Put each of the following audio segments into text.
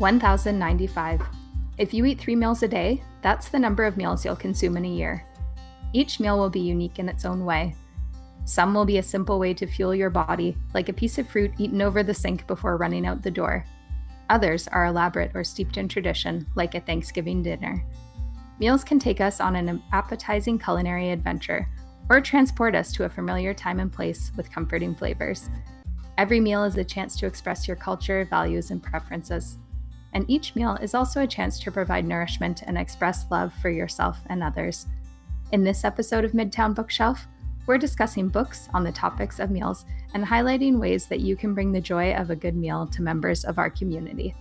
1095. If you eat three meals a day, that's the number of meals you'll consume in a year. Each meal will be unique in its own way. Some will be a simple way to fuel your body, like a piece of fruit eaten over the sink before running out the door. Others are elaborate or steeped in tradition, like a Thanksgiving dinner. Meals can take us on an appetizing culinary adventure or transport us to a familiar time and place with comforting flavors. Every meal is a chance to express your culture, values, and preferences. And each meal is also a chance to provide nourishment and express love for yourself and others. In this episode of Midtown Bookshelf, we're discussing books on the topics of meals and highlighting ways that you can bring the joy of a good meal to members of our community.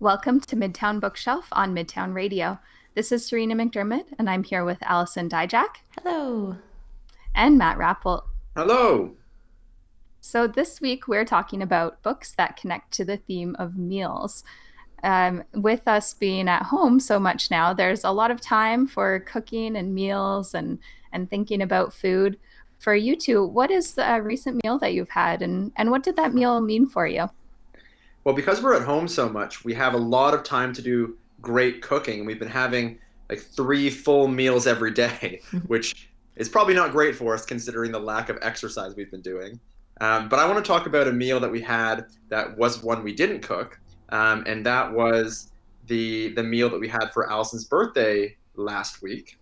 Welcome to Midtown Bookshelf on Midtown Radio. This is Serena McDiarmid, and I'm here with Allison Dyjach. Hello. And Matt Rappolt. Hello. So, this week we're talking about books that connect to the theme of meals. Um, with us being at home so much now, there's a lot of time for cooking and meals and, and thinking about food. For you two, what is the recent meal that you've had, and, and what did that meal mean for you? Well, because we're at home so much, we have a lot of time to do great cooking. And we've been having like three full meals every day, which is probably not great for us considering the lack of exercise we've been doing. Um, but I want to talk about a meal that we had that was one we didn't cook, um, and that was the the meal that we had for Allison's birthday last week.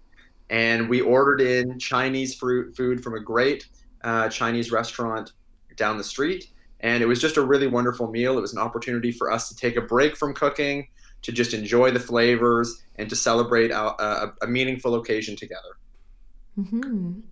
And we ordered in Chinese fruit food from a great uh, Chinese restaurant down the street and it was just a really wonderful meal. It was an opportunity for us to take a break from cooking, to just enjoy the flavors, and to celebrate a, a, a meaningful occasion together. Mm-hmm.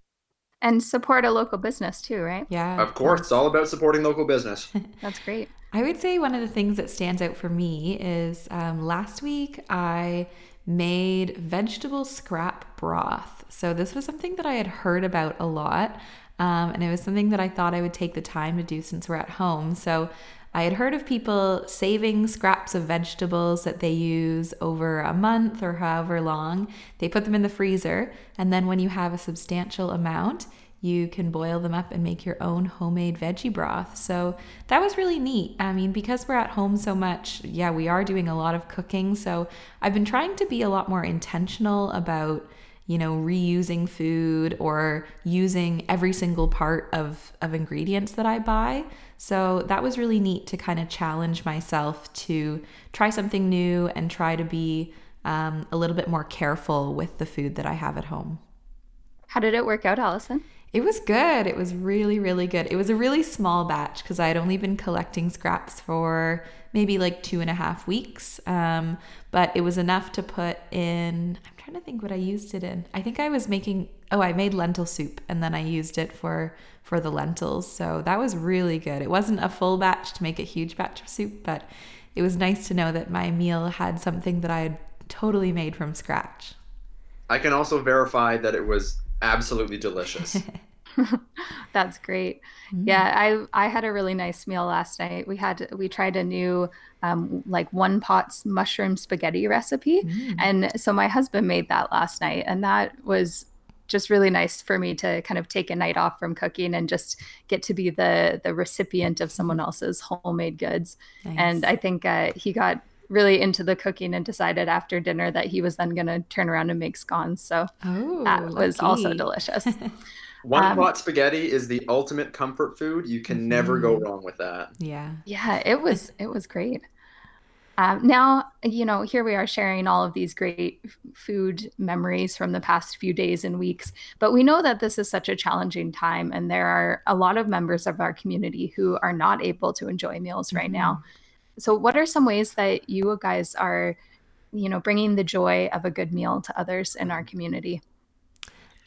And support a local business too, right? Yeah. Of course. It's all about supporting local business. That's great. I would say one of the things that stands out for me is um, last week I made vegetable scrap broth. So this was something that I had heard about a lot. Um, and it was something that I thought I would take the time to do since we're at home. So I had heard of people saving scraps of vegetables that they use over a month or however long. They put them in the freezer, and then when you have a substantial amount, you can boil them up and make your own homemade veggie broth. So that was really neat. I mean, because we're at home so much, yeah, we are doing a lot of cooking. So I've been trying to be a lot more intentional about you know, reusing food or using every single part of, of ingredients that I buy. So that was really neat to kind of challenge myself to try something new and try to be um, a little bit more careful with the food that I have at home. How did it work out, Allison? It was good. It was really, really good. It was a really small batch because I had only been collecting scraps for maybe like two and a half weeks. Um, but it was enough to put in. Trying to think what I used it in. I think I was making. Oh, I made lentil soup and then I used it for for the lentils. So that was really good. It wasn't a full batch to make a huge batch of soup, but it was nice to know that my meal had something that I had totally made from scratch. I can also verify that it was absolutely delicious. That's great. Mm-hmm. Yeah, I I had a really nice meal last night. We had we tried a new um, like one pot mushroom spaghetti recipe, mm. and so my husband made that last night, and that was just really nice for me to kind of take a night off from cooking and just get to be the the recipient of someone else's homemade goods. Nice. And I think uh, he got really into the cooking and decided after dinner that he was then going to turn around and make scones. So oh, that lucky. was also delicious. One um, pot spaghetti is the ultimate comfort food. You can mm-hmm. never go mm-hmm. wrong with that. Yeah. Yeah, it was it was great. Um, now, you know, here we are sharing all of these great food memories from the past few days and weeks, but we know that this is such a challenging time, and there are a lot of members of our community who are not able to enjoy meals right mm-hmm. now. So, what are some ways that you guys are, you know, bringing the joy of a good meal to others in our community?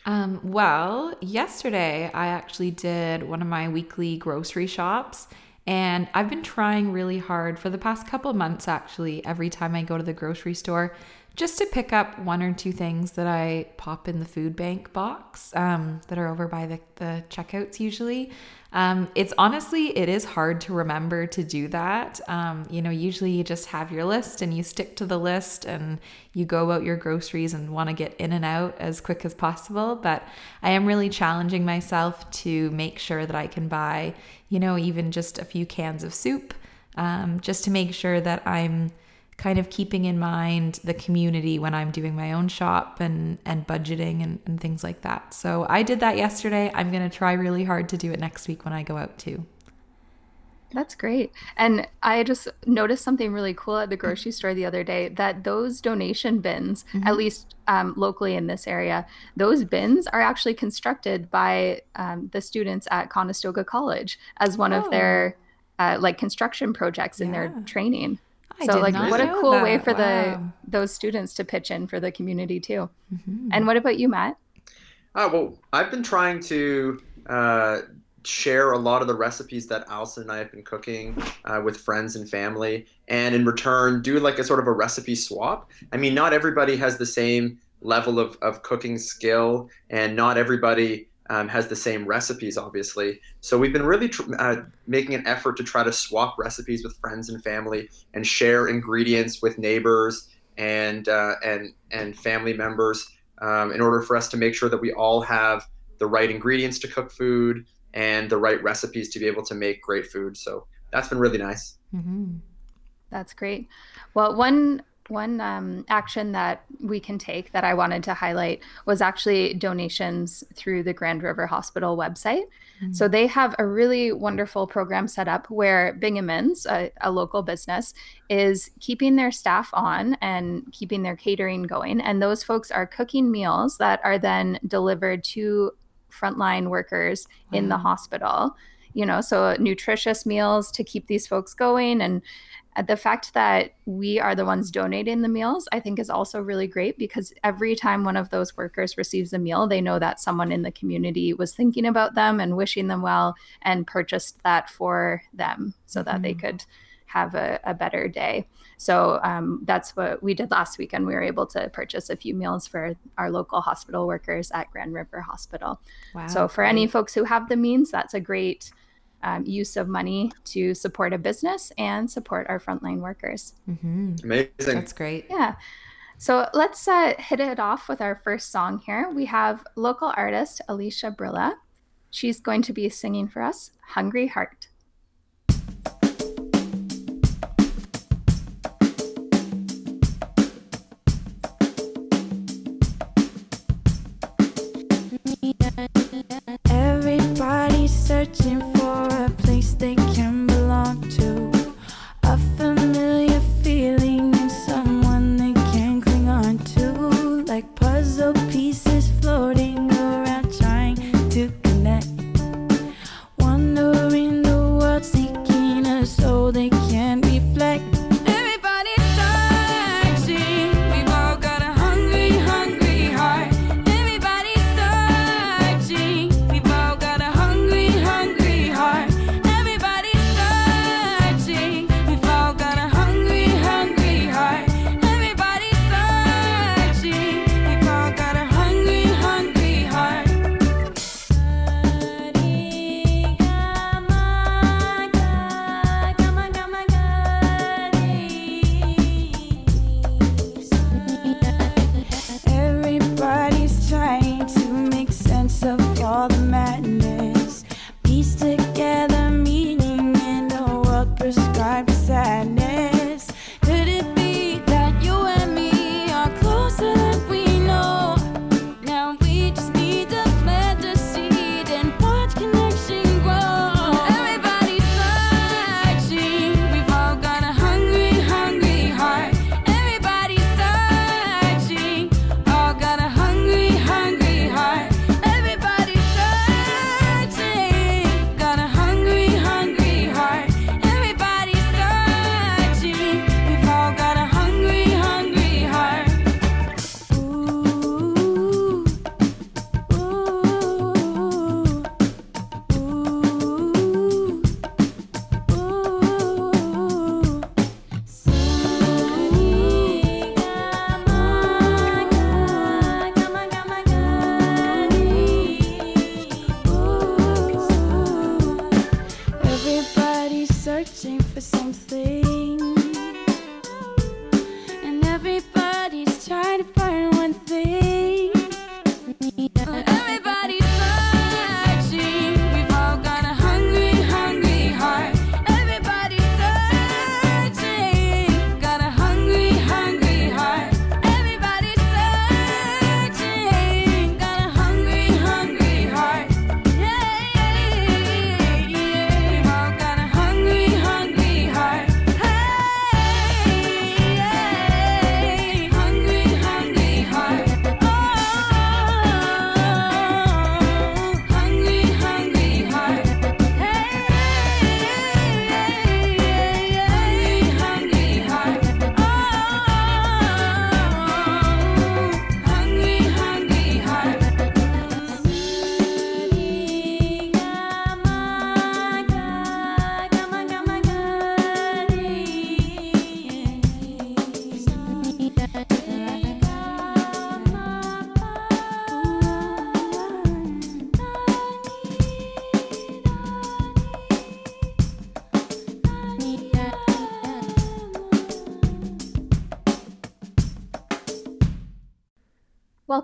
Um, well, yesterday I actually did one of my weekly grocery shops. And I've been trying really hard for the past couple months, actually, every time I go to the grocery store just to pick up one or two things that I pop in the food bank box um, that are over by the, the checkouts usually. Um, it's honestly, it is hard to remember to do that. Um, you know, usually you just have your list and you stick to the list and you go about your groceries and want to get in and out as quick as possible. But I am really challenging myself to make sure that I can buy, you know, even just a few cans of soup, um, just to make sure that I'm kind of keeping in mind the community when I'm doing my own shop and, and budgeting and, and things like that. So I did that yesterday. I'm going to try really hard to do it next week when I go out too. That's great. And I just noticed something really cool at the grocery store the other day that those donation bins, mm-hmm. at least um, locally in this area, those bins are actually constructed by um, the students at Conestoga College as one oh. of their uh, like construction projects in their training. I so like what a cool that. way for wow. the those students to pitch in for the community too. Mm-hmm. And what about you, Matt? Oh well, I've been trying to uh, share a lot of the recipes that Allison and I have been cooking uh, with friends and family, and in return do like a sort of a recipe swap. I mean, not everybody has the same level of, of cooking skill, and not everybody um, has the same recipes, obviously. So we've been really tr- uh, making an effort to try to swap recipes with friends and family and share ingredients with neighbors and uh, and and family members um, in order for us to make sure that we all have the right ingredients to cook food and the right recipes to be able to make great food. So that's been really nice. Mm-hmm. That's great. Well, one one um, action that we can take that I wanted to highlight was actually donations through the Grand River Hospital website. Mm-hmm. So they have a really wonderful program set up where Bingemans, a, a, local business, is keeping their staff on and keeping their catering going. And those folks are cooking meals that are then delivered to frontline workers wow. in the hospital you know so nutritious meals to keep these folks going and the fact that we are the ones donating the meals, I think, is also really great because every time one of those workers receives a meal, they know that someone in the community was thinking about them and wishing them well and purchased that for them so that mm-hmm. they could have a, a better day. So um, that's what we did last weekend. We were able to purchase a few meals for our local hospital workers at Grand River Hospital. Wow, so for any folks who have the means, that's a great um, use of money to support a business and support our frontline workers. Mm-hmm. Amazing. That's great. Yeah. So let's uh, hit it off with our first song here. We have local artist Alicia Brilla. She's going to be singing for us Hungry Heart.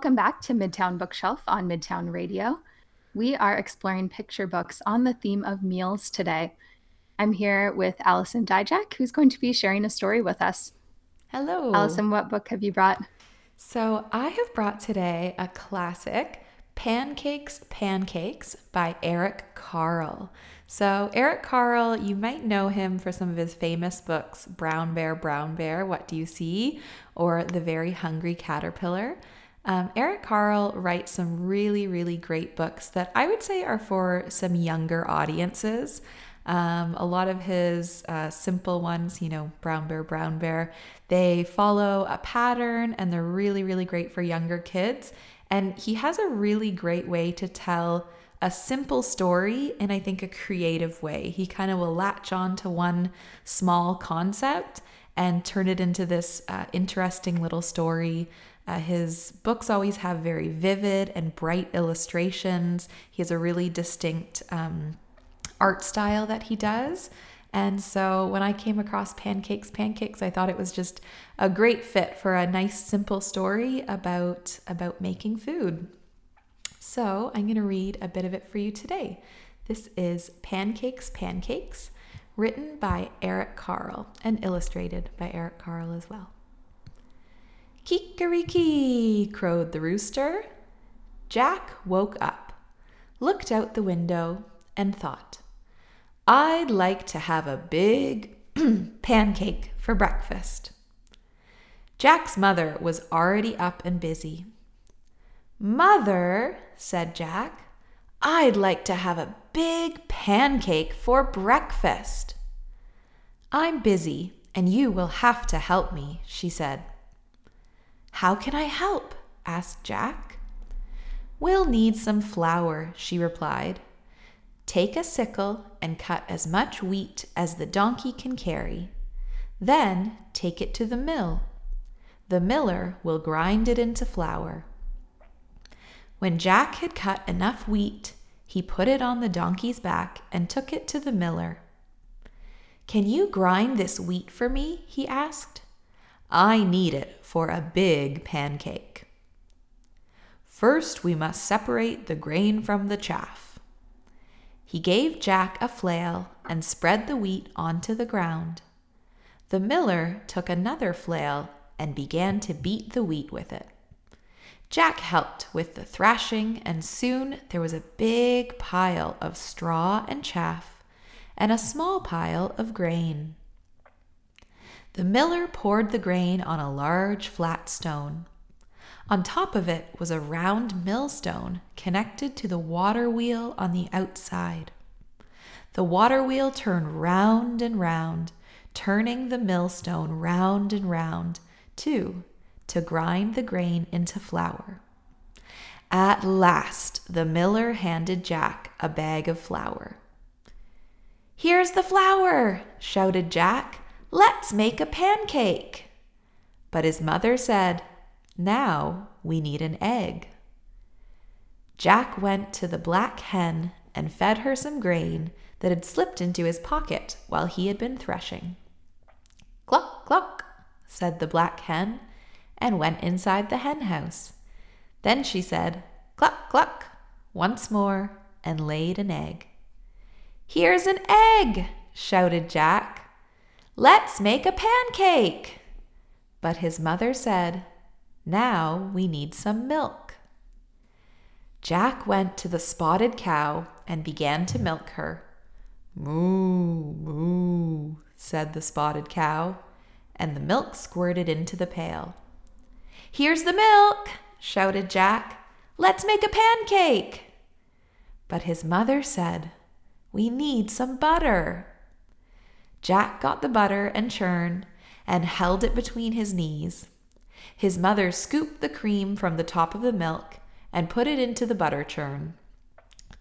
Welcome back to Midtown Bookshelf on Midtown Radio. We are exploring picture books on the theme of meals today. I'm here with Allison Dyjach, who's going to be sharing a story with us. Hello. Allison, what book have you brought? So, I have brought today a classic, Pancakes, Pancakes by Eric Carle. So, Eric Carle, you might know him for some of his famous books Brown Bear, Brown Bear, What Do You See? or The Very Hungry Caterpillar. Um, Eric Carle writes some really, really great books that I would say are for some younger audiences. Um, a lot of his uh, simple ones, you know, Brown Bear, Brown Bear, they follow a pattern and they're really, really great for younger kids. And he has a really great way to tell a simple story in, I think, a creative way. He kind of will latch on to one small concept and turn it into this uh, interesting little story. Uh, his books always have very vivid and bright illustrations. He has a really distinct um, art style that he does. And so when I came across Pancakes, Pancakes, I thought it was just a great fit for a nice, simple story about, about making food. So I'm going to read a bit of it for you today. This is Pancakes, Pancakes, written by Eric Carle and illustrated by Eric Carle as well. Kikeriki, crowed the rooster. Jack woke up, looked out the window, and thought, I'd like to have a big pancake for breakfast. Jack's mother was already up and busy. Mother, said Jack, I'd like to have a big pancake for breakfast. I'm busy, and you will have to help me, she said. How can I help? asked Jack. We'll need some flour, she replied. Take a sickle and cut as much wheat as the donkey can carry. Then take it to the mill. The miller will grind it into flour. When Jack had cut enough wheat, he put it on the donkey's back and took it to the miller. Can you grind this wheat for me? he asked. I need it for a big pancake. First, we must separate the grain from the chaff. He gave Jack a flail and spread the wheat onto the ground. The miller took another flail and began to beat the wheat with it. Jack helped with the thrashing, and soon there was a big pile of straw and chaff and a small pile of grain. The miller poured the grain on a large flat stone. On top of it was a round millstone connected to the water wheel on the outside. The water wheel turned round and round, turning the millstone round and round, too, to grind the grain into flour. At last, the miller handed Jack a bag of flour. Here's the flour, shouted Jack. Let's make a pancake. But his mother said, Now we need an egg. Jack went to the black hen and fed her some grain that had slipped into his pocket while he had been threshing. Cluck, cluck, said the black hen and went inside the hen house. Then she said, Cluck, cluck, once more and laid an egg. Here's an egg, shouted Jack. Let's make a pancake. But his mother said, Now we need some milk. Jack went to the spotted cow and began to milk her. Moo, moo, said the spotted cow, and the milk squirted into the pail. Here's the milk, shouted Jack. Let's make a pancake. But his mother said, We need some butter. Jack got the butter and churn and held it between his knees. His mother scooped the cream from the top of the milk and put it into the butter churn.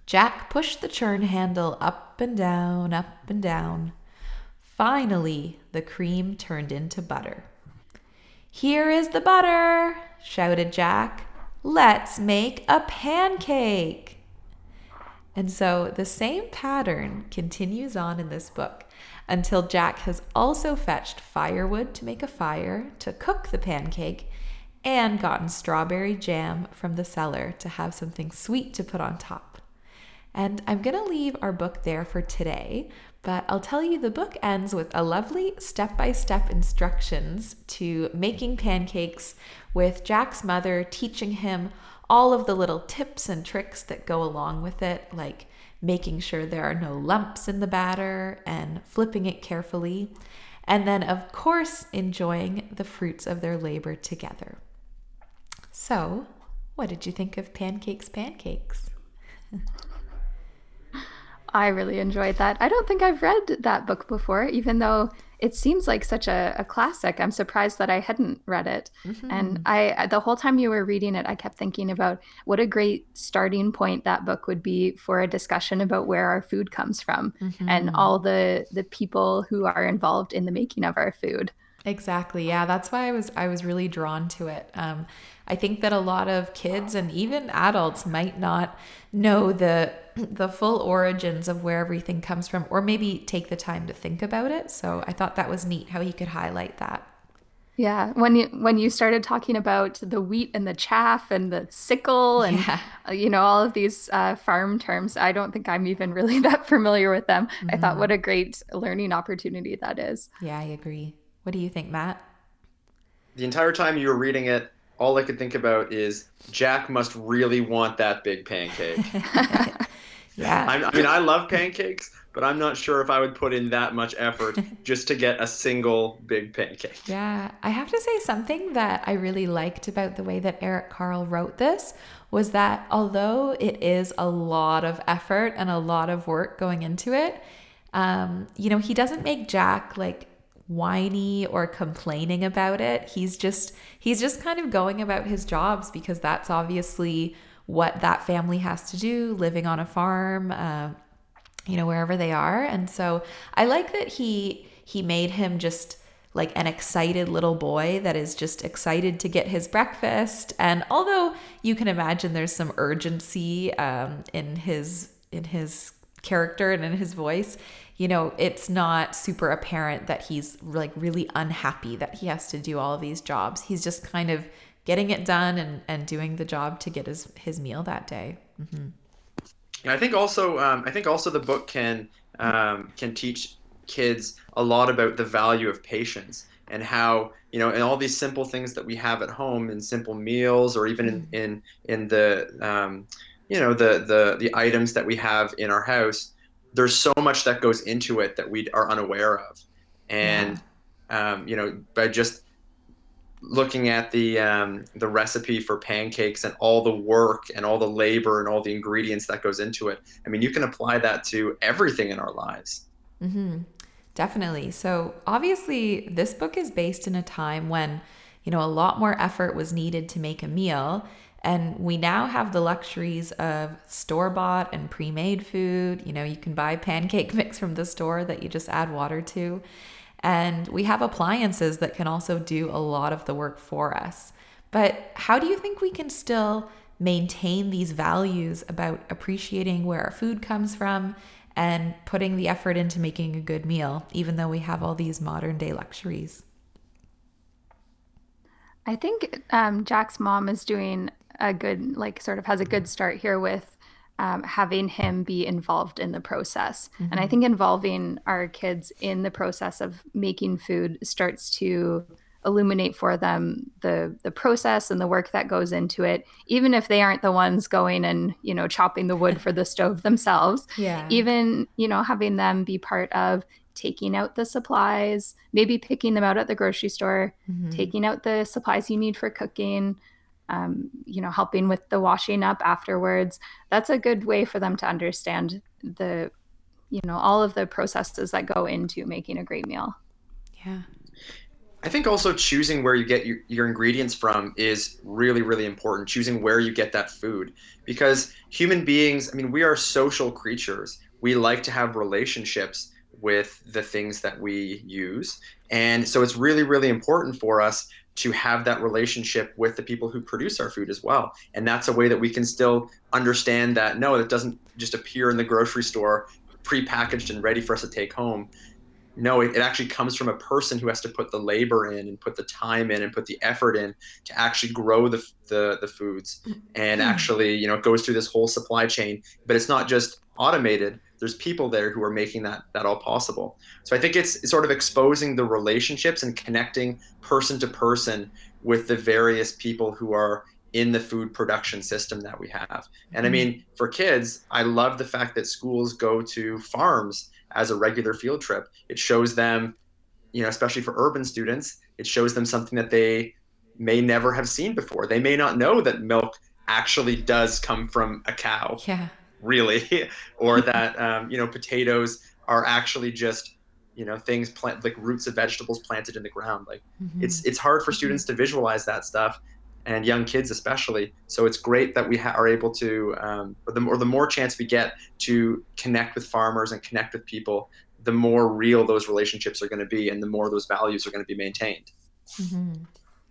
Jack pushed the churn handle up and down, up and down. Finally, the cream turned into butter. Here is the butter, shouted Jack. Let's make a pancake. And so the same pattern continues on in this book until Jack has also fetched firewood to make a fire to cook the pancake and gotten strawberry jam from the cellar to have something sweet to put on top. And I'm going to leave our book there for today, but I'll tell you the book ends with a lovely step by step instructions to making pancakes, with Jack's mother teaching him all of the little tips and tricks that go along with it, like making sure there are no lumps in the batter and flipping it carefully. And then, of course, enjoying the fruits of their labor together. So, what did you think of Pancakes Pancakes? I really enjoyed that. I don't think I've read that book before, even though it seems like such a, a classic. I'm surprised that I hadn't read it. Mm-hmm. And I, the whole time you were reading it, I kept thinking about what a great starting point that book would be for a discussion about where our food comes from mm-hmm. and all the the people who are involved in the making of our food. Exactly. Yeah, that's why I was I was really drawn to it. Um, I think that a lot of kids and even adults might not know the the full origins of where everything comes from or maybe take the time to think about it. So I thought that was neat how he could highlight that. Yeah, when you when you started talking about the wheat and the chaff and the sickle and yeah. uh, you know all of these uh, farm terms, I don't think I'm even really that familiar with them. Mm-hmm. I thought mm-hmm. what a great learning opportunity that is. Yeah, I agree. What do you think, Matt? The entire time you were reading it, all I could think about is Jack must really want that big pancake. yeah. i I mean, I love pancakes, but I'm not sure if I would put in that much effort just to get a single big pancake. Yeah. I have to say, something that I really liked about the way that Eric Carle wrote this was that although it is a lot of effort and a lot of work going into it, um, you know, he doesn't make Jack like whiny or complaining about it. He's just he's just kind of going about his jobs because that's obviously what that family has to do, living on a farm, uh, you know, wherever they are. And so I like that he he made him just like an excited little boy that is just excited to get his breakfast. And although you can imagine there's some urgency um, in his in his character and in his voice, you know, it's not super apparent that he's like really unhappy that he has to do all of these jobs. He's just kind of getting it done and, and doing the job to get his, his meal that day. Mm-hmm. I think also, um, I think also the book can, um, can teach kids a lot about the value of patience and how you know and all these simple things that we have at home in simple meals or even in mm-hmm. in, in the um, you know the the the items that we have in our house there's so much that goes into it that we are unaware of and yeah. um, you know by just looking at the um, the recipe for pancakes and all the work and all the labor and all the ingredients that goes into it i mean you can apply that to everything in our lives mm-hmm. definitely so obviously this book is based in a time when you know a lot more effort was needed to make a meal and we now have the luxuries of store bought and pre made food. You know, you can buy pancake mix from the store that you just add water to. And we have appliances that can also do a lot of the work for us. But how do you think we can still maintain these values about appreciating where our food comes from and putting the effort into making a good meal, even though we have all these modern day luxuries? I think um, Jack's mom is doing a good like sort of has a good start here with um, having him be involved in the process mm-hmm. and i mm-hmm. think involving our kids in the process of making food starts to illuminate for them the the process and the work that goes into it even if they aren't the ones going and you know chopping the wood for the stove themselves yeah even you know having them be part of taking out the supplies maybe picking them out at the grocery store mm-hmm. taking out the supplies you need for cooking um, you know, helping with the washing up afterwards. That's a good way for them to understand the, you know, all of the processes that go into making a great meal. Yeah. I think also choosing where you get your, your ingredients from is really, really important. Choosing where you get that food. Because human beings, I mean, we are social creatures. We like to have relationships with the things that we use. And so it's really, really important for us to have that relationship with the people who produce our food as well. And that's a way that we can still understand that no, it doesn't just appear in the grocery store prepackaged and ready for us to take home. no, it, it actually comes from a person who has to put the labor in and put the time in and put the effort in to actually grow the the, the foods and Mm. actually you know it goes through this whole supply chain. But it's not just automated. There's people there who are making that that all possible. So I think it's, sort of exposing the relationships and connecting person to person with the various people who are in the food production system that we have. And I Mhm. mean, for kids, I love the fact that schools go to farms as a regular field trip. It shows them, you know, especially for urban students, it shows them something that they may never have seen before. They may not know that milk actually does come from a cow, Yeah. Really, or that um, you know potatoes are actually just you know things plant like roots of vegetables planted in the ground. Like Mhm. it's it's hard for students to visualize that stuff and young kids especially so it's great that we ha- are able to um, or, the, or the more chance we get to connect with farmers and connect with people the more real those relationships are going to be and the more those values are going to be maintained hmm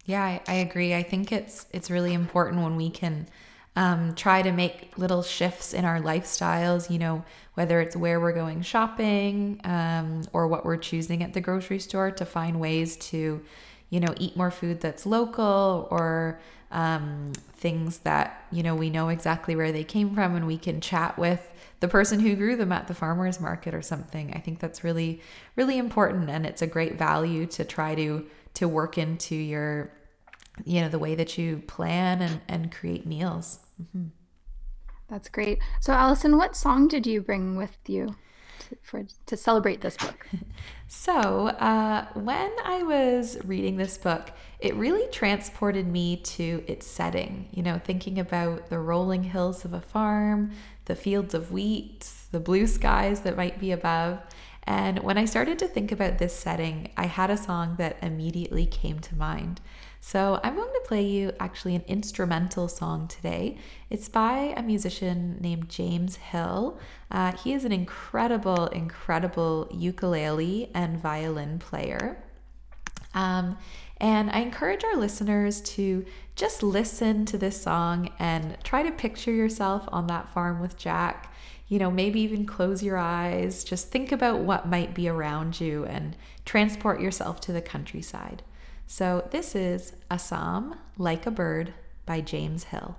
Yeah, I, I agree. I think it's it's really important when we can um, try to make little shifts in our lifestyles. You know, whether it's where we're going shopping um, or what we're choosing at the grocery store to find ways to, you know, eat more food that's local or um, things that you know we know exactly where they came from and we can chat with the person who grew them at the farmers market or something. I think that's really really important and it's a great value to try to to work into your you know the way that you plan and and create meals Mhm. That's great. So, Allison, what song did you bring with you to, for to celebrate this book? so uh, when i was reading this book it really transported me to its setting you know thinking about the rolling hills of a farm the fields of wheat the blue skies that might be above and when i started to think about this setting i had a song that immediately came to mind So I'm going to play you actually an instrumental song today. It's by a musician named James Hill. Uh, he is an incredible, incredible ukulele and violin player. Um, and I encourage our listeners to just listen to this song and try to picture yourself on that farm with Jack. You know, maybe even close your eyes, just think about what might be around you and transport yourself to the countryside. So, this is Assam Like a Bird by James Hill.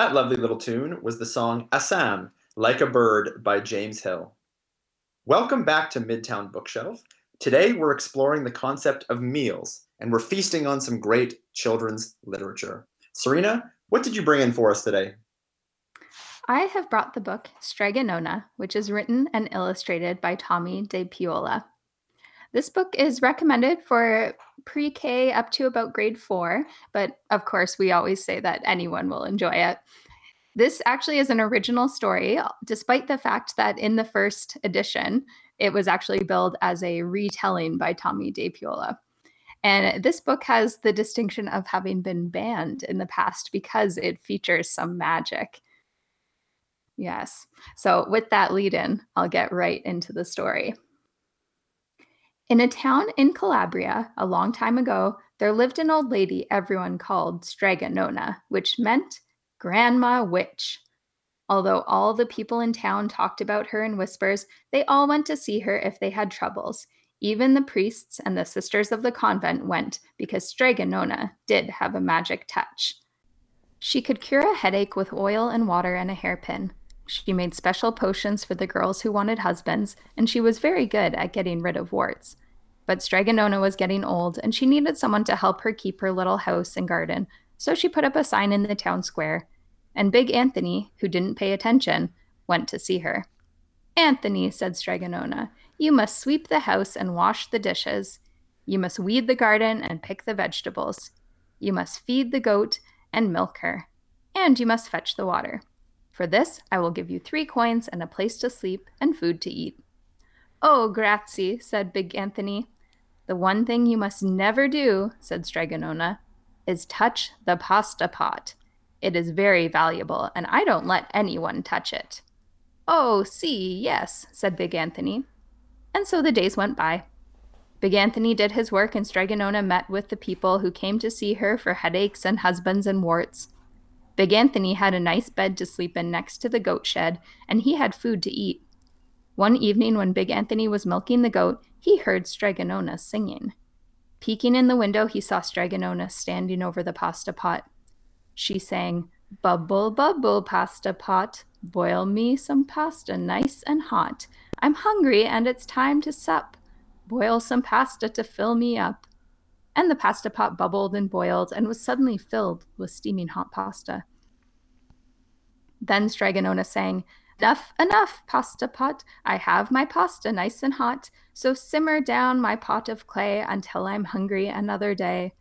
That lovely little tune was the song Assam, Like a Bird by James Hill. Welcome back to Midtown Bookshelf. Today we're exploring the concept of meals and we're feasting on some great children's literature. Serena, what did you bring in for us today? I have brought the book Strega Nona, which is written and illustrated by Tomie dePaola. This book is recommended for pre K up to about grade four, but of course, we always say that anyone will enjoy it. This actually is an original story, despite the fact that in the first edition, it was actually billed as a retelling by Tomie dePaola. And this book has the distinction of having been banned in the past because it features some magic. Yes. So, with that lead in, I'll get right into the story. In a town in Calabria, a long time ago, there lived an old lady everyone called Strega Nona, which meant Grandma Witch. Although all the people in town talked about her in whispers, they all went to see her if they had troubles. Even the priests and the sisters of the convent went because Strega Nona did have a magic touch. She could cure a headache with oil and water and a hairpin. She made special potions for the girls who wanted husbands, and she was very good at getting rid of warts. But Strega Nona was getting old, and she needed someone to help her keep her little house and garden, so she put up a sign in the town square. And Big Anthony, who didn't pay attention, went to see her. Anthony, said Strega Nona, you must sweep the house and wash the dishes. You must weed the garden and pick the vegetables. You must feed the goat and milk her. And you must fetch the water. For this, I will give you three coins and a place to sleep and food to eat. Oh, grazie, said Big Anthony. The one thing you must never do, said Strega Nona, is touch the pasta pot. It is very valuable, and I don't let anyone touch it. Oh, see, yes, said Big Anthony. And so the days went by. Big Anthony did his work, and Strega Nona met with the people who came to see her for headaches and husbands and warts. Big Anthony had a nice bed to sleep in next to the goat shed, and he had food to eat. One evening, when Big Anthony was milking the goat, he heard Strega Nona singing. Peeking in the window, he saw Strega Nona standing over the pasta pot. She sang, Bubble, bubble, pasta pot, boil me some pasta nice and hot. I'm hungry and it's time to sup. Boil some pasta to fill me up and the pasta pot bubbled and boiled and was suddenly filled with steaming hot pasta. Then Strega Nona sang, Enough, enough, pasta pot. I have my pasta nice and hot, so simmer down my pot of clay until I'm hungry another day.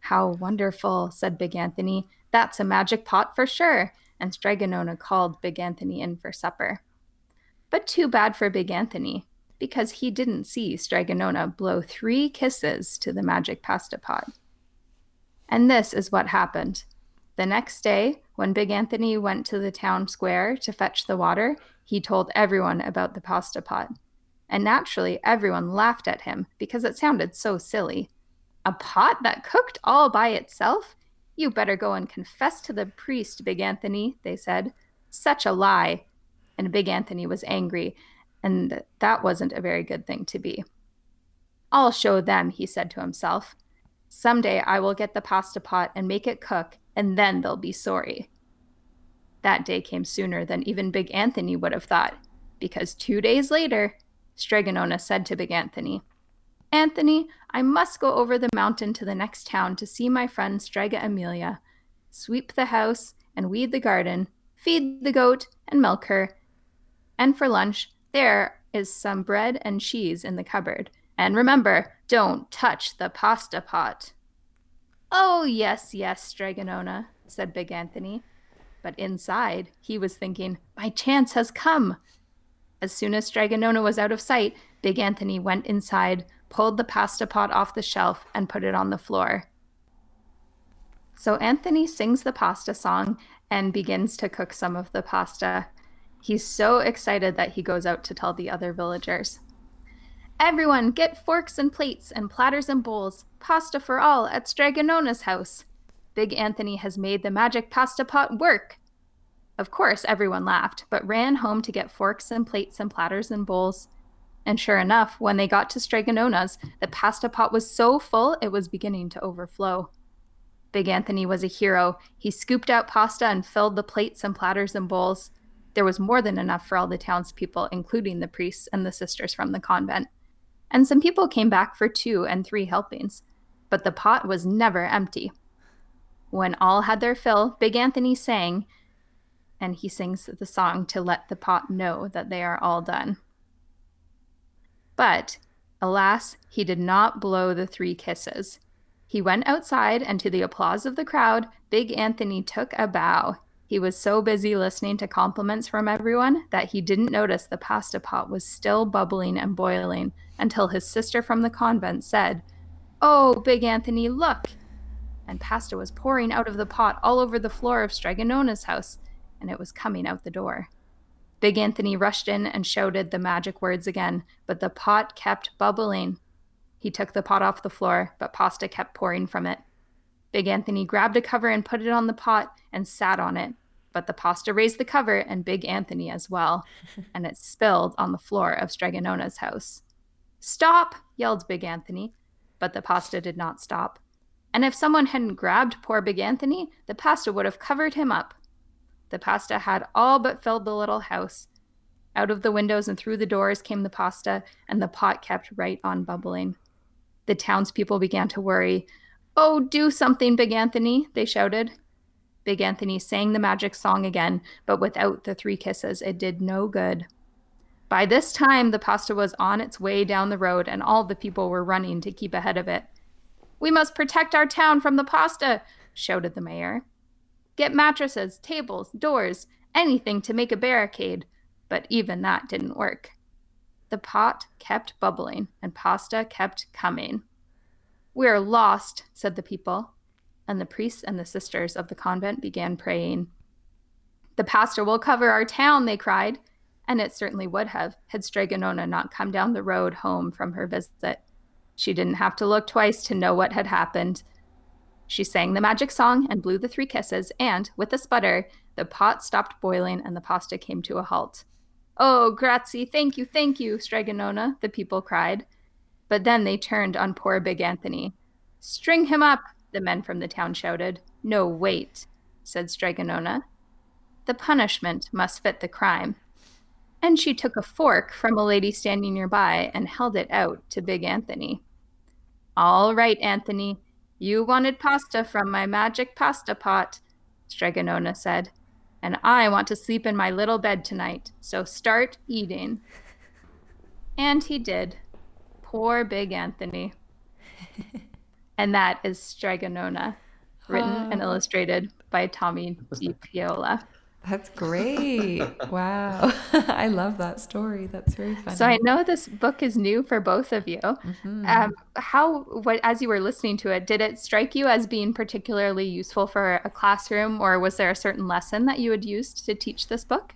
How wonderful, said Big Anthony. That's a magic pot for sure. And Strega Nona called Big Anthony in for supper. But too bad for Big Anthony because he didn't see Strega Nona blow three kisses to the magic pasta pot. And this is what happened. The next day, when Big Anthony went to the town square to fetch the water, he told everyone about the pasta pot. And naturally, everyone laughed at him because it sounded so silly. A pot that cooked all by itself? You better go and confess to the priest, Big Anthony, they said. Such a lie. And Big Anthony was angry and that wasn't a very good thing to be. I'll show them, he said to himself. Someday I will get the pasta pot and make it cook, and then they'll be sorry. That day came sooner than even Big Anthony would have thought, because two days later, Strega Nona said to Big Anthony, Anthony, I must go over the mountain to the next town to see my friend Strega Amelia, sweep the house and weed the garden, feed the goat and milk her, and for lunch there is some bread and cheese in the cupboard. And remember, don't touch the pasta pot. Oh, yes, yes, Strega Nona, said Big Anthony. But inside, he was thinking, My chance has come. As soon as Strega Nona was out of sight, Big Anthony went inside, pulled the pasta pot off the shelf, and put it on the floor. So Anthony sings the pasta song and begins to cook some of the pasta. He's so excited that he goes out to tell the other villagers. Everyone, get forks and plates and platters and bowls. Pasta for all at Strega Nona's house. Big Anthony has made the magic pasta pot work. Of course, everyone laughed, but ran home to get forks and plates and platters and bowls. And sure enough, when they got to Strega Nona's, the pasta pot was so full it was beginning to overflow. Big Anthony was a hero. He scooped out pasta and filled the plates and platters and bowls. There was more than enough for all the townspeople, including the priests and the sisters from the convent. And some people came back for two and three helpings. But the pot was never empty. When all had their fill, Big Anthony sang, and he sings the song to let the pot know that they are all done. But, alas, he did not blow the three kisses. He went outside, and to the applause of the crowd, Big Anthony took a bow. He was so busy listening to compliments from everyone that he didn't notice the pasta pot was still bubbling and boiling until his sister from the convent said, Oh, Big Anthony, look! And pasta was pouring out of the pot all over the floor of Strega Nona's house, and it was coming out the door. Big Anthony rushed in and shouted the magic words again, but the pot kept bubbling. He took the pot off the floor, but pasta kept pouring from it. Big Anthony grabbed a cover and put it on the pot and sat on it, but the pasta raised the cover and Big Anthony as well, and it spilled on the floor of Strega Nona's house. Stop! yelled Big Anthony, but the pasta did not stop. And if someone hadn't grabbed poor Big Anthony, the pasta would have covered him up. The pasta had all but filled the little house. Out of the windows and through the doors came the pasta, and the pot kept right on bubbling. The townspeople began to worry. Oh, do something, Big Anthony, they shouted. Big Anthony sang the magic song again, but without the three kisses, it did no good. By this time, the pasta was on its way down the road, and all the people were running to keep ahead of it. We must protect our town from the pasta, shouted the mayor. Get mattresses, tables, doors, anything to make a barricade. But even that didn't work. The pot kept bubbling, and pasta kept coming. We are lost, said the people, and the priests and the sisters of the convent began praying. The pasta will cover our town, they cried, and it certainly would have had Strega Nona not come down the road home from her visit. She didn't have to look twice to know what had happened. She sang the magic song and blew the three kisses, and, with a sputter, the pot stopped boiling and the pasta came to a halt. Oh, grazie, thank you, thank you, Strega Nona, the people cried. But then they turned on poor Big Anthony. String him up, the men from the town shouted. No, wait, said Strega Nona. The punishment must fit the crime. And she took a fork from a lady standing nearby and held it out to Big Anthony. All right, Anthony, you wanted pasta from my magic pasta pot, Strega Nona said and I want to sleep in my little bed tonight, so start eating. And he did. Poor big Anthony. and that is Strega Nona, written oh. and illustrated by Tommy Di Piola. That's great. wow. I love that story. That's very funny. So I know this book is new for both of you. Mm-hmm. Um, how, what, as you were listening to it, did it strike you as being particularly useful for a classroom, or was there a certain lesson that you had used to teach this book?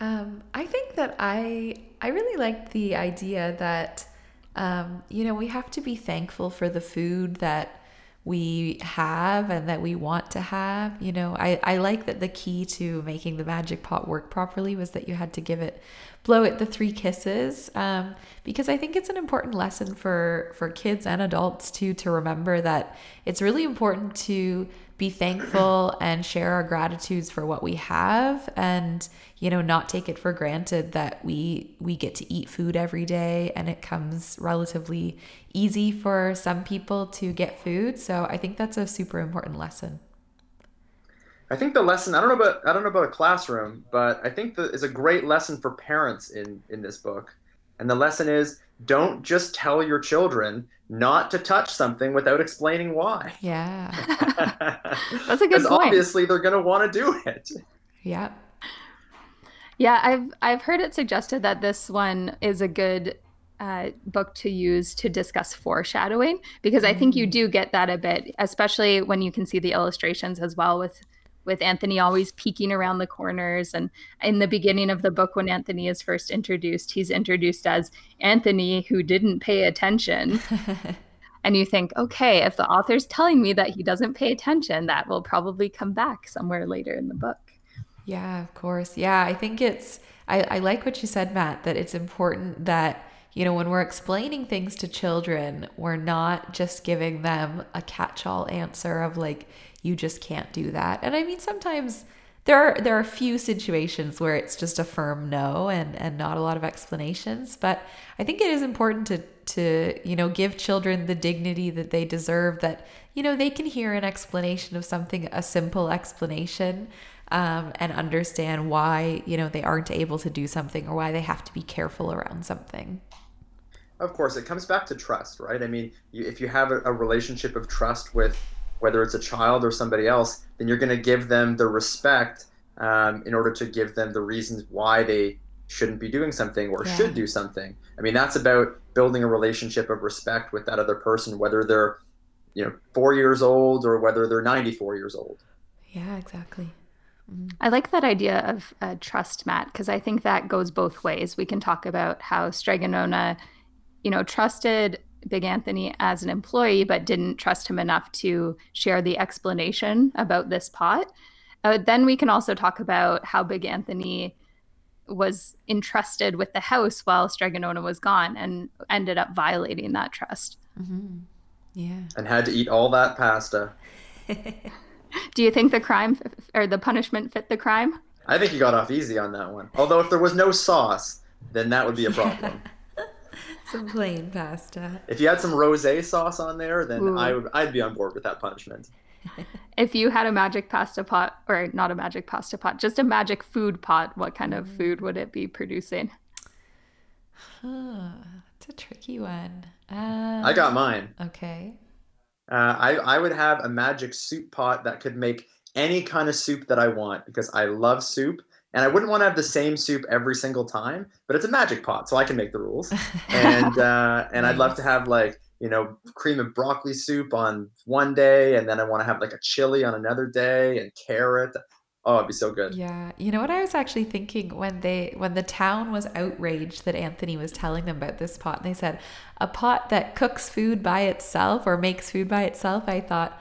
Um, I think that I, I really liked the idea that, um, you know, we have to be thankful for the food that we have and that we want to have. You know, I, I like that the key to making the magic pot work properly was that you had to give it, blow it the three kisses, um, because I think it's an important lesson for for kids and adults too to remember that it's really important to be thankful and share our gratitudes for what we have and you know not take it for granted that we we get to eat food every day and it comes relatively easy for some people to get food. So i think that's a super important lesson. I think the lesson i don't know about i don't know about a classroom but i think that is a great lesson for parents in in this book. And the lesson is don't just tell your children not to touch something without explaining why. Yeah. That's a good point. Because obviously, they're going to want to do it. Yeah. Yeah, I've I've heard it suggested that this one is a good uh, book to use to discuss foreshadowing because I think you mm. do get that a bit, especially when you can see the illustrations as well with with Anthony always peeking around the corners. And in the beginning of the book, when Anthony is first introduced, he's introduced as Anthony who didn't pay attention. and you think, okay, if the author's telling me that he doesn't pay attention, that will probably come back somewhere later in the book. Yeah, of course. Yeah, I think it's, I, I like what you said, Matt, that it's important that you know, when we're explaining things to children, we're not just giving them a catch all answer of like, you just can't do that. And I mean, sometimes there are there are a few situations where it's just a firm no and and not a lot of explanations but i think it is important to to you know give children the dignity that they deserve that you know they can hear an explanation of something a simple explanation um, and understand why you know they aren't able to do something or why they have to be careful around something of course it comes back to trust right i mean you, if you have a, a relationship of trust with whether it's a child or somebody else, then you're going to give them the respect um, in order to give them the reasons why they shouldn't be doing something or yeah. should do something. I mean, that's about building a relationship of respect with that other person, whether they're, you know, four years old or whether they're 94 years old. Yeah, exactly. Mm-hmm. I like that idea of uh, trust, Matt, because I think that goes both ways. We can talk about how Strega Nona, you know, trusted Big Anthony as an employee, but didn't trust him enough to share the explanation about this pot. Uh, then we can also talk about how Big Anthony was entrusted with the house while Strega Nona was gone and ended up violating that trust. Mm-hmm. Yeah. And had to eat all that pasta. Do you think the crime or the punishment fit the crime? I think he got off easy on that one. Although if there was no sauce, then that would be a problem. some plain pasta. If you had some rosé sauce on there, then Ooh. I would I'd be on board with that punishment. if you had a magic pasta pot, or not a magic pasta pot, just a magic food pot, what kind of food would it be producing? Huh, that's a tricky one. Um, I got mine. Okay. Uh, I I would have a magic soup pot that could make any kind of soup that I want because I love soup and I wouldn't want to have the same soup every single time, but it's a magic pot, so I can make the rules. And uh, and I'd love to have like you know cream of broccoli soup on one day, and then I want to have like a chili on another day, and carrot. Oh, it'd be so good. Yeah. You know what I was actually thinking when they when the town was outraged that Anthony was telling them about this pot and they said a pot that cooks food by itself or makes food by itself, I thought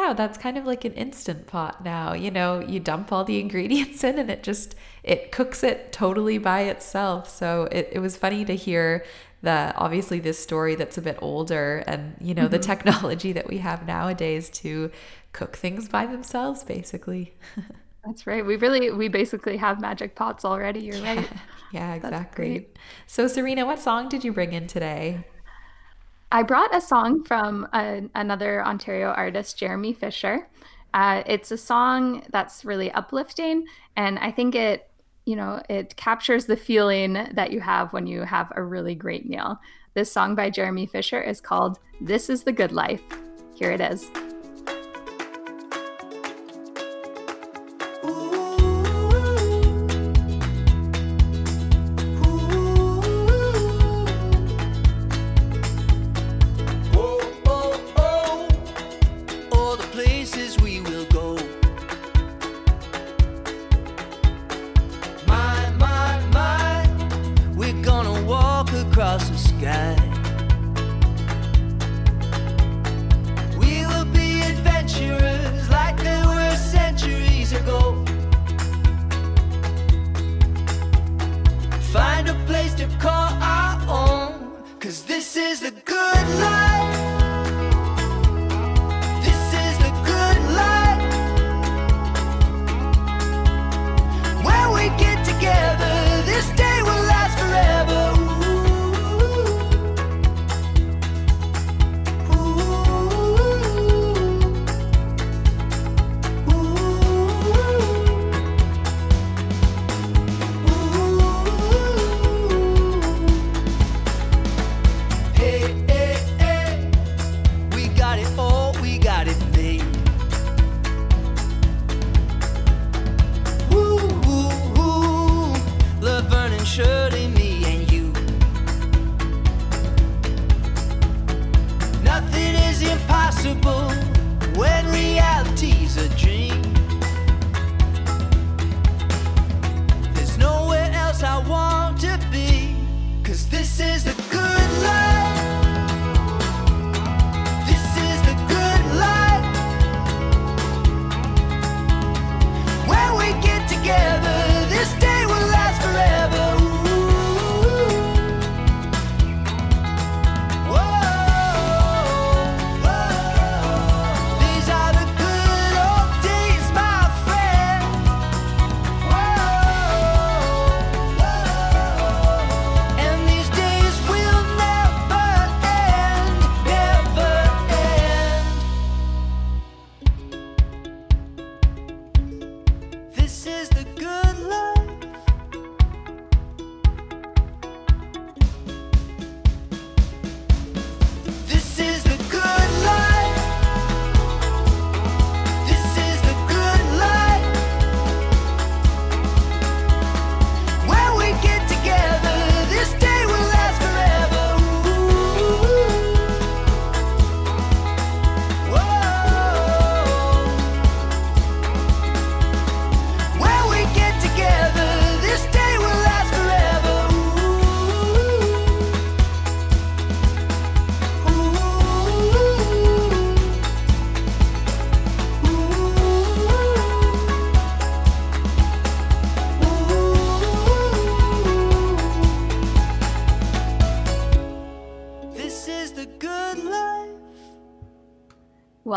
wow, that's kind of like an instant pot now. You know, you dump all the ingredients in and it just it cooks it totally by itself. So it, it was funny to hear that obviously this story that's a bit older and you know mm-hmm. the technology that we have nowadays to cook things by themselves basically. That's right. We really we basically have magic pots already. You're right. yeah, exactly. So Serena, what song did you bring in today? I brought a song from a, another Ontario artist, Jeremy Fisher. Uh, it's a song that's really uplifting, and I think it, you know, it captures the feeling that you have when you have a really great meal. This song by Jeremy Fisher is called "This Is the Good Life." Here it is.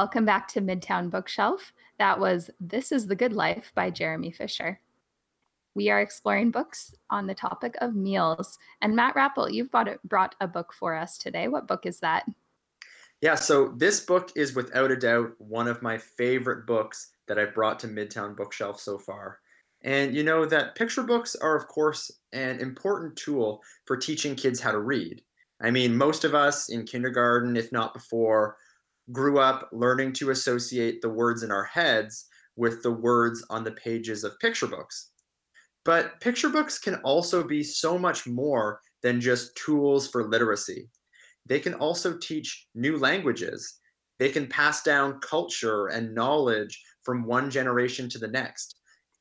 Welcome back to Midtown Bookshelf. That was This is the Good Life by Jeremy Fisher. We are exploring books on the topic of meals. And Matt Rappolt, you've a, brought a book for us today. What book is that? Yeah, so this book is without a doubt one of my favorite books that I've brought to Midtown Bookshelf so far. And you know that picture books are, of course, an important tool for teaching kids how to read. I mean, most of us in kindergarten, if not before, grew up learning to associate the words in our heads with the words on the pages of picture books. But picture books can also be so much more than just tools for literacy. They can also teach new languages. They can pass down culture and knowledge from one generation to the next.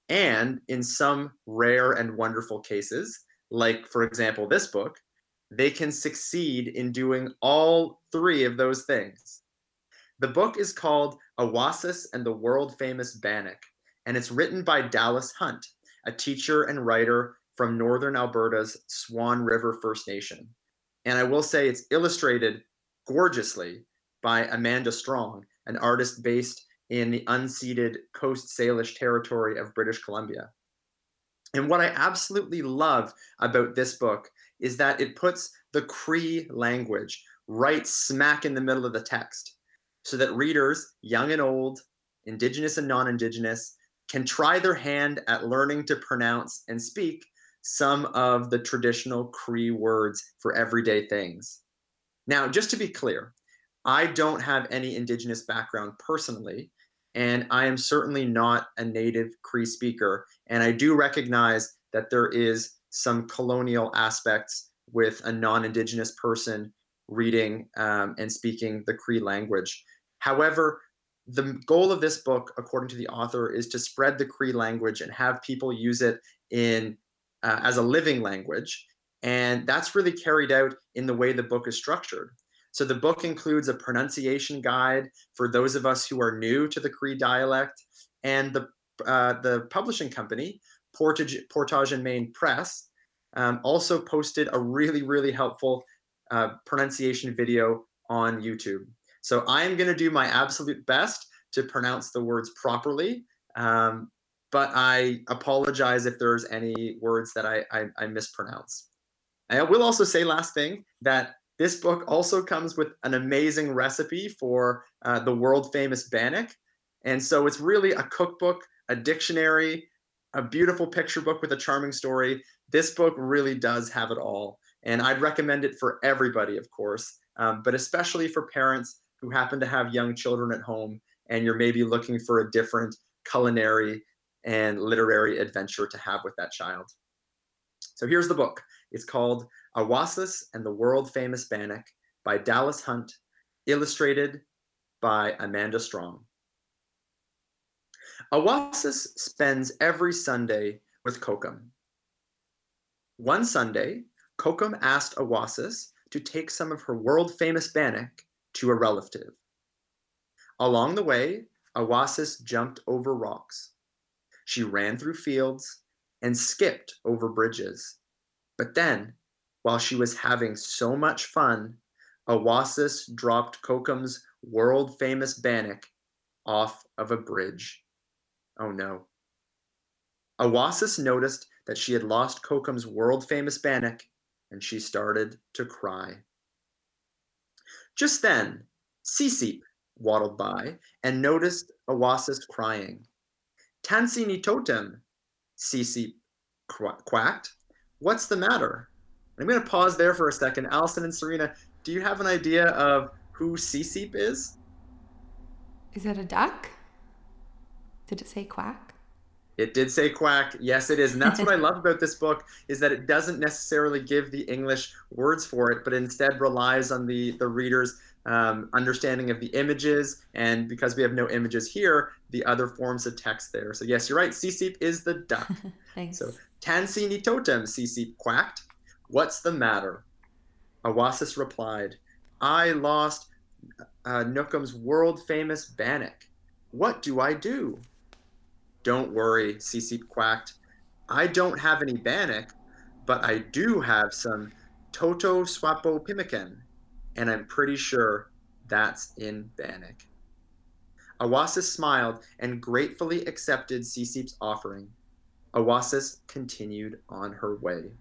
And in some rare and wonderful cases, like for example, this book, they can succeed in doing all three of those things. The book is called Awasis and the World Famous Bannock, and it's written by Dallas Hunt, a teacher and writer from northern Alberta's Swan River First Nation. And I will say it's illustrated gorgeously by Amanda Strong, an artist based in the unceded Coast Salish territory of British Columbia. And what I absolutely love about this book is that it puts the Cree language right smack in the middle of the text so that readers, young and old, indigenous and non indigenous, can try their hand at learning to pronounce and speak some of the traditional Cree words for everyday things. Now, just to be clear, I don't have any indigenous background personally, and I am certainly not a native Cree speaker. And I do recognize that there is some colonial aspects with a non indigenous person reading um, and speaking the Cree language. However, the goal of this book, according to the author, is to spread the Cree language and have people use it in uh, as a living language. And that's really carried out in the way the book is structured. So the book includes a pronunciation guide for those of us who are new to the Cree dialect, and the uh, the publishing company, Portage, Portage and Main Press, um, also posted a really really helpful uh, pronunciation video on YouTube. So I am going to do my absolute best to pronounce the words properly. Um, but I apologize if there's any words that I, I, I mispronounce. I will also say, last thing, that this book also comes with an amazing recipe for uh, the world famous bannock. And so it's really a cookbook, a dictionary, a beautiful picture book with a charming story. This book really does have it all. And I'd recommend it for everybody, of course, um, but especially for parents who happen to have young children at home and you're maybe looking for a different culinary and literary adventure to have with that child. So here's the book. It's called Awasis and the World Famous Bannock by Dallas Hunt, illustrated by Amanda Strong. Awasis spends every Sunday with Kokum. One Sunday, Kokum asked Awasis to take some of her world famous bannock to a relative. Along the way, Awasis jumped over rocks. She ran through fields and skipped over bridges. But then, while she was having so much fun, Awasis dropped Kokum's world famous bannock off of a bridge. Oh no. Awasis noticed that she had lost Kokum's world famous bannock and she started to cry. Just then, Seeseep waddled by and noticed Awasis crying. Tansi ni totem, Seeseep quacked. What's the matter? I'm going to pause there for a second. Allison and Serena, do you have an idea of who Seeseep is? Is that a duck? Did it say quack? It did say quack. Yes, it is. And that's what I love about this book is that it doesn't necessarily give the English words for it, but instead relies on the, the reader's um, understanding of the images. And because we have no images here, the other forms of text there. So yes, you're right. Seeseep is the duck. Thanks. So Tansini totem, Seeseep quacked. What's the matter? Awasis replied, I lost uh, Nookum's world famous bannock. What do I do? Don't worry, Seeseep quacked. I don't have any bannock, but I do have some Toto Swapo Pimican, and I'm pretty sure that's in bannock. Awasis smiled and gratefully accepted Sisip's offering. Awasis continued on her way.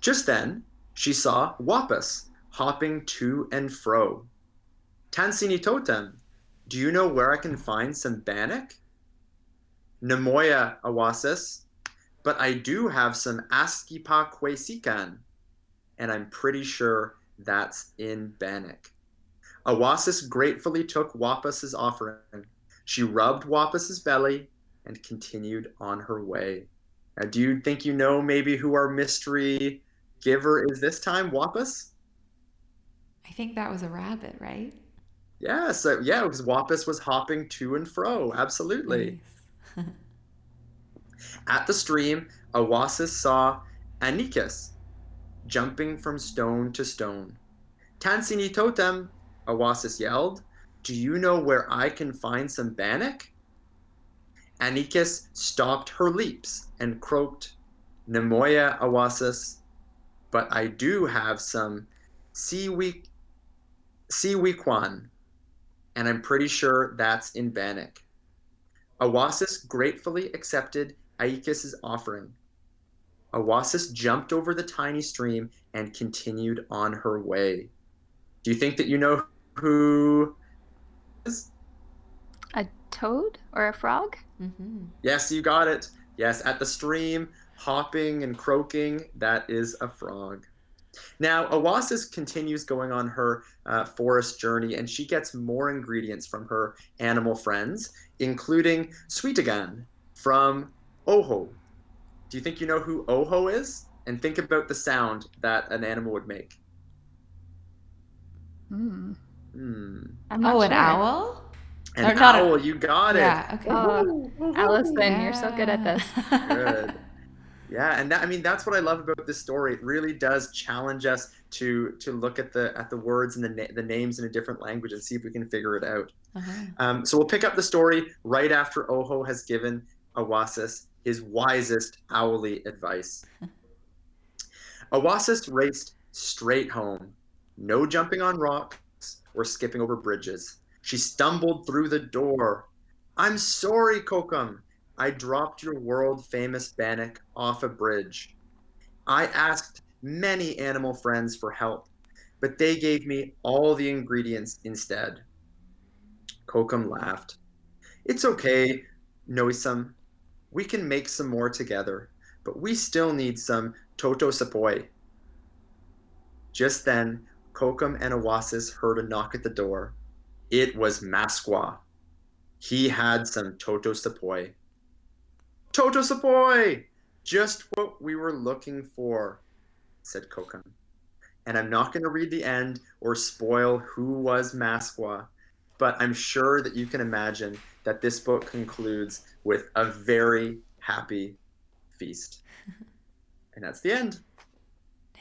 Just then, she saw Wapas hopping to and fro. Tansini Totem, do you know where I can find some bannock? Nemoya Awasis, but I do have some Askipa Kwesikan, and I'm pretty sure that's in Bannock. Awasis gratefully took Wapas's offering. She rubbed Wapas's belly and continued on her way. Now, do you think you know maybe who our mystery giver is this time, Wapas? I think that was a rabbit, right? Yeah, so yeah, because Wapas was hopping to and fro. Absolutely. Nice. At the stream, Awasis saw Anikis jumping from stone to stone. Tansini Totem, Awasis yelled, Do you know where I can find some bannock? Anikis stopped her leaps and croaked, Nemoya Awasis, but I do have some Siwi Siwikwan, and I'm pretty sure that's in Bannock. Awasis gratefully accepted Aikis's offering. Awasis jumped over the tiny stream and continued on her way. Do you think that you know who is? A toad or a frog? hmm Yes, you got it. Yes, at the stream, hopping and croaking, that is a frog. Now, Awasis continues going on her uh, forest journey, and she gets more ingredients from her animal friends, including Sweetagan from Oho. Do you think you know who Oho is? And think about the sound that an animal would make. Hmm. Hmm. I'm not Oh, an owl? An Or not a- owl, you got it. Yeah, okay. Oh, Allison, you're so good at this. Good. Yeah, and that, I mean that's what I love about this story. It really does challenge us to to look at the at the words and the na- the names in a different language and see if we can figure it out. Uh-huh. Um, so we'll pick up the story right after Oho has given Awasis his wisest owly advice. Awasis raced straight home, no jumping on rocks or skipping over bridges. She stumbled through the door. I'm sorry, Kokum. I dropped your world famous bannock off a bridge. I asked many animal friends for help, but they gave me all the ingredients instead. Kokum laughed. It's okay, Noisum. We can make some more together, but we still need some Toto Sapoi. Just then, Kokum and Awasis heard a knock at the door. It was Masqua. He had some Toto Sapoi. Toto Sapoi! Just what we were looking for, said Kokum. And I'm not going to read the end or spoil who was Masqua, but I'm sure that you can imagine that this book concludes with a very happy feast. And that's the end.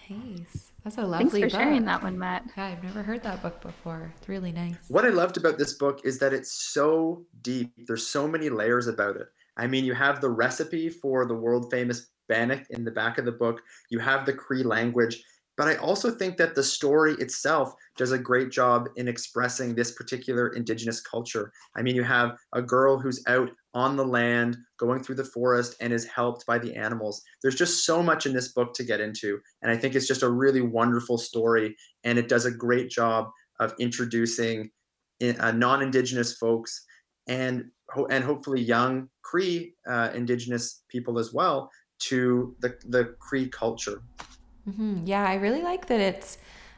Nice. That's a lovely Thanks lovely for book. sharing that one, Matt. Yeah, I've never heard that book before. It's really nice. What I loved about this book is that it's so deep. There's so many layers about it. I mean, you have the recipe for the world famous bannock in the back of the book, you have the Cree language, but I also think that the story itself does a great job in expressing this particular indigenous culture. I mean, you have a girl who's out on the land, going through the forest, and is helped by the animals. There's just so much in this book to get into, and I think it's just a really wonderful story, and it does a great job of introducing in- uh, non-indigenous folks and and hopefully young Cree uh, indigenous people as well to the the Cree culture. hmm Yeah, I really like that it's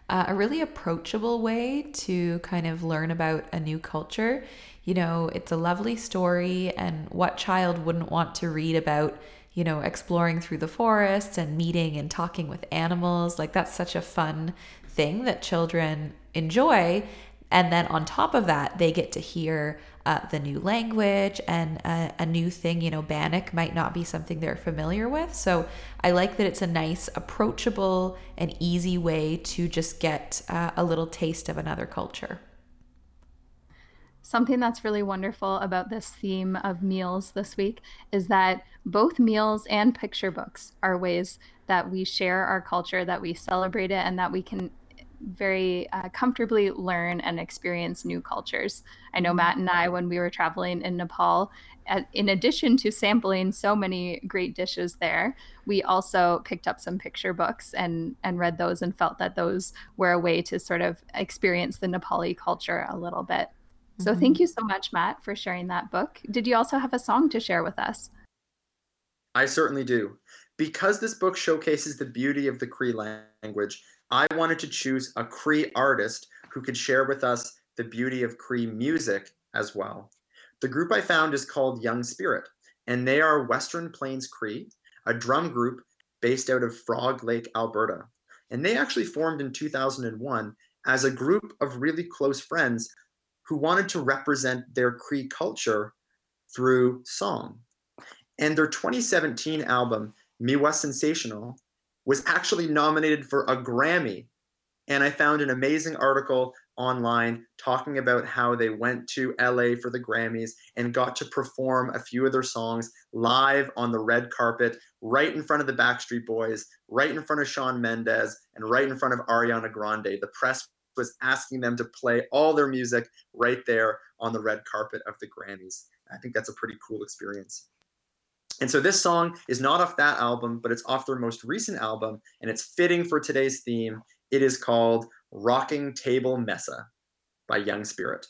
uh, a really approachable way to kind of learn about a new culture. You know, it's a lovely story, and what child wouldn't want to read about, you know, exploring through the forest and meeting and talking with animals? Like, that's such a fun thing that children enjoy. And then on top of that, they get to hear uh, the new language and a, a new thing. You know, Bannock might not be something they're familiar with. So I like that it's a nice, approachable, and easy way to just get uh, a little taste of another culture. Something that's really wonderful about this theme of meals this week is that both meals and picture books are ways that we share our culture, that we celebrate it, and that we can very uh, comfortably learn and experience new cultures. I know Matt and I, when we were traveling in Nepal, in addition to sampling so many great dishes there, we also picked up some picture books and and read those and felt that those were a way to sort of experience the Nepali culture a little bit. So mm-hmm. thank you so much, Matt, for sharing that book. Did you also have a song to share with us? I certainly do. Because this book showcases the beauty of the Cree language, I wanted to choose a Cree artist who could share with us the beauty of Cree music as well. The group I found is called Young Spirit, and they are Western Plains Cree, a drum group based out of Frog Lake, Alberta. And they actually formed in 2001 as a group of really close friends who wanted to represent their Cree culture through song. And their 2017 album, Mewasinsational, was actually nominated for a Grammy. And I found an amazing article online talking about how they went to LA for the Grammys and got to perform a few of their songs live on the red carpet, right in front of the Backstreet Boys, right in front of Shawn Mendes, and right in front of Ariana Grande. The press was asking them to play all their music right there on the red carpet of the Grammys. I think that's a pretty cool experience. And so this song is not off that album, but it's off their most recent album, and it's fitting for today's theme. It is called Rocking Table Mesa by Young Spirit.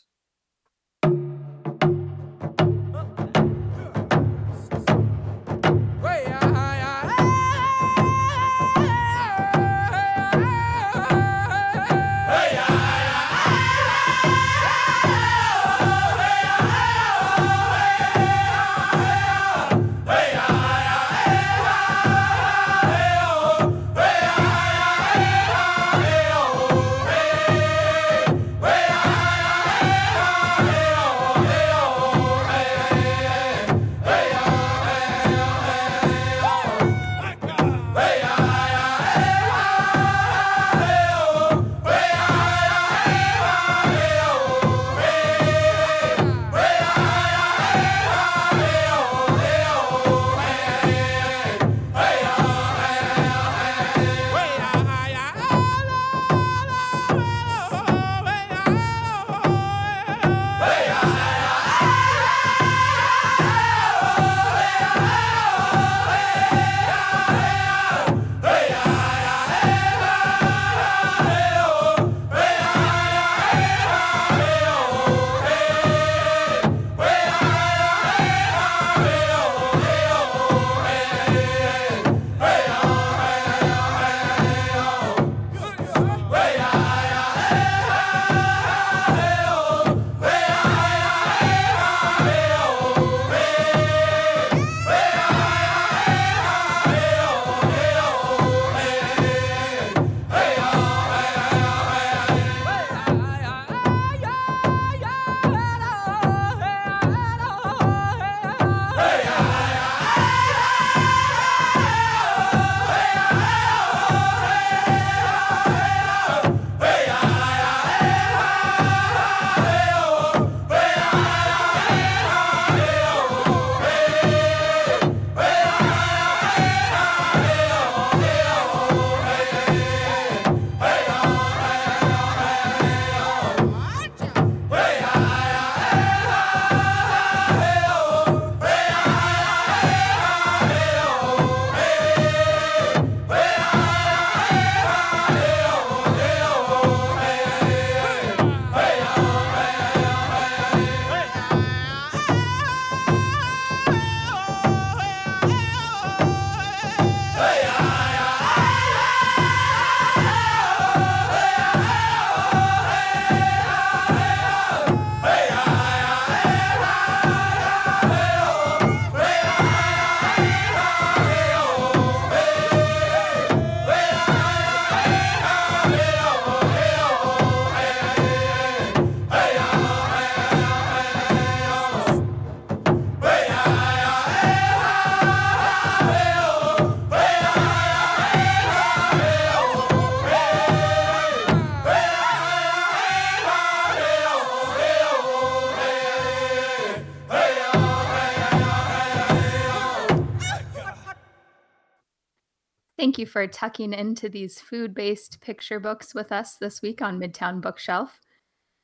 For tucking into these food based picture books with us this week on Midtown Bookshelf.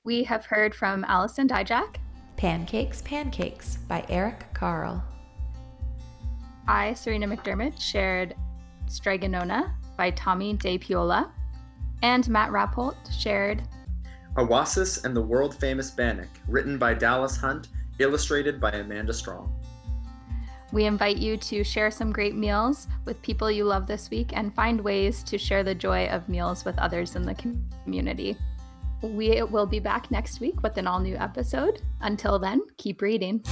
We have heard from Allison Dyjach. Pancakes, Pancakes by Eric Carle. I, Serena McDiarmid, shared Strega Nona by Tomie dePaola. And Matt Rappolt shared Awasis and the World Famous Bannock, written by Dallas Hunt, illustrated by Amanda Strong. We invite you to share some great meals with people you love this week and find ways to share the joy of meals with others in the community. We will be back next week with an all new episode. Until then, keep reading.